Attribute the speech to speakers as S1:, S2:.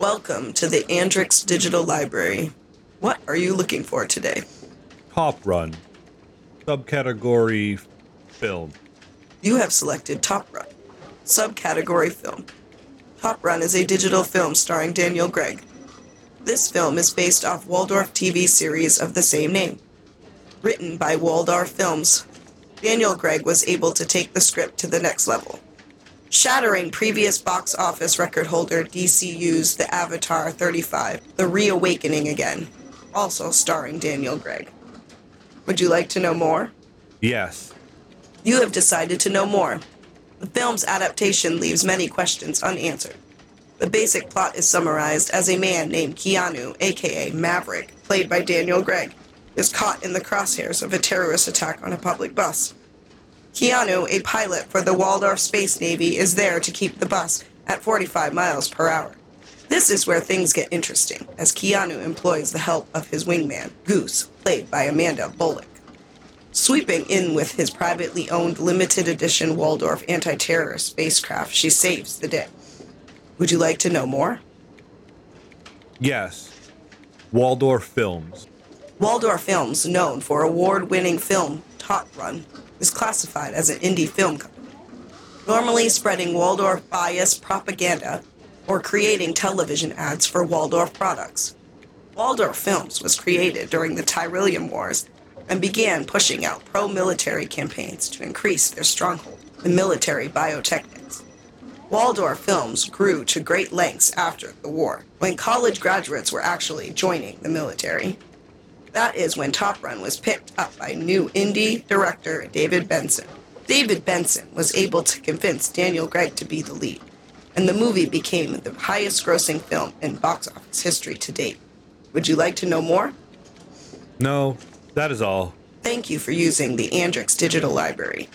S1: Welcome to the Andrix Digital Library. What are you looking for today?
S2: Top Run. Subcategory film.
S1: You have selected Top Run, subcategory film. Top Run is a digital film starring Daniel Gregg. This film is based off Waldorf TV series of the same name. Written by Waldorf Films, Daniel Gregg was able to take the script to the next level. Shattering previous box office record holder DCU's The Avatar 35, The Reawakening Again, also starring Daniel Gregg. Would you like to know more?
S2: Yes.
S1: You have decided to know more. The film's adaptation leaves many questions unanswered. The basic plot is summarized as a man named Keanu, aka Maverick, played by Daniel Gregg, is caught in the crosshairs of a terrorist attack on a public bus. Keanu, a pilot for the Waldorf Space Navy, is there to keep the bus at 45 miles per hour. This is where things get interesting, as Keanu employs the help of his wingman, Goose, played by Amanda Bullock. Sweeping in with his privately owned limited edition Waldorf anti terrorist spacecraft, she saves the day. Would you like to know more?
S2: Yes. Waldorf Films.
S1: Waldorf Films, known for award winning film Top Run, is classified as an indie film company, normally spreading Waldorf bias propaganda or creating television ads for Waldorf products. Waldorf Films was created during the Tyrillium Wars and began pushing out pro military campaigns to increase their stronghold in military biotechnics. Waldorf Films grew to great lengths after the war, when college graduates were actually joining the military. That is when Top Run was picked up by new indie director David Benson. David Benson was able to convince Daniel Gregg to be the lead, and the movie became the highest grossing film in box office history to date. Would you like to know more?
S2: No, that is all.
S1: Thank you for using the Andrix Digital Library.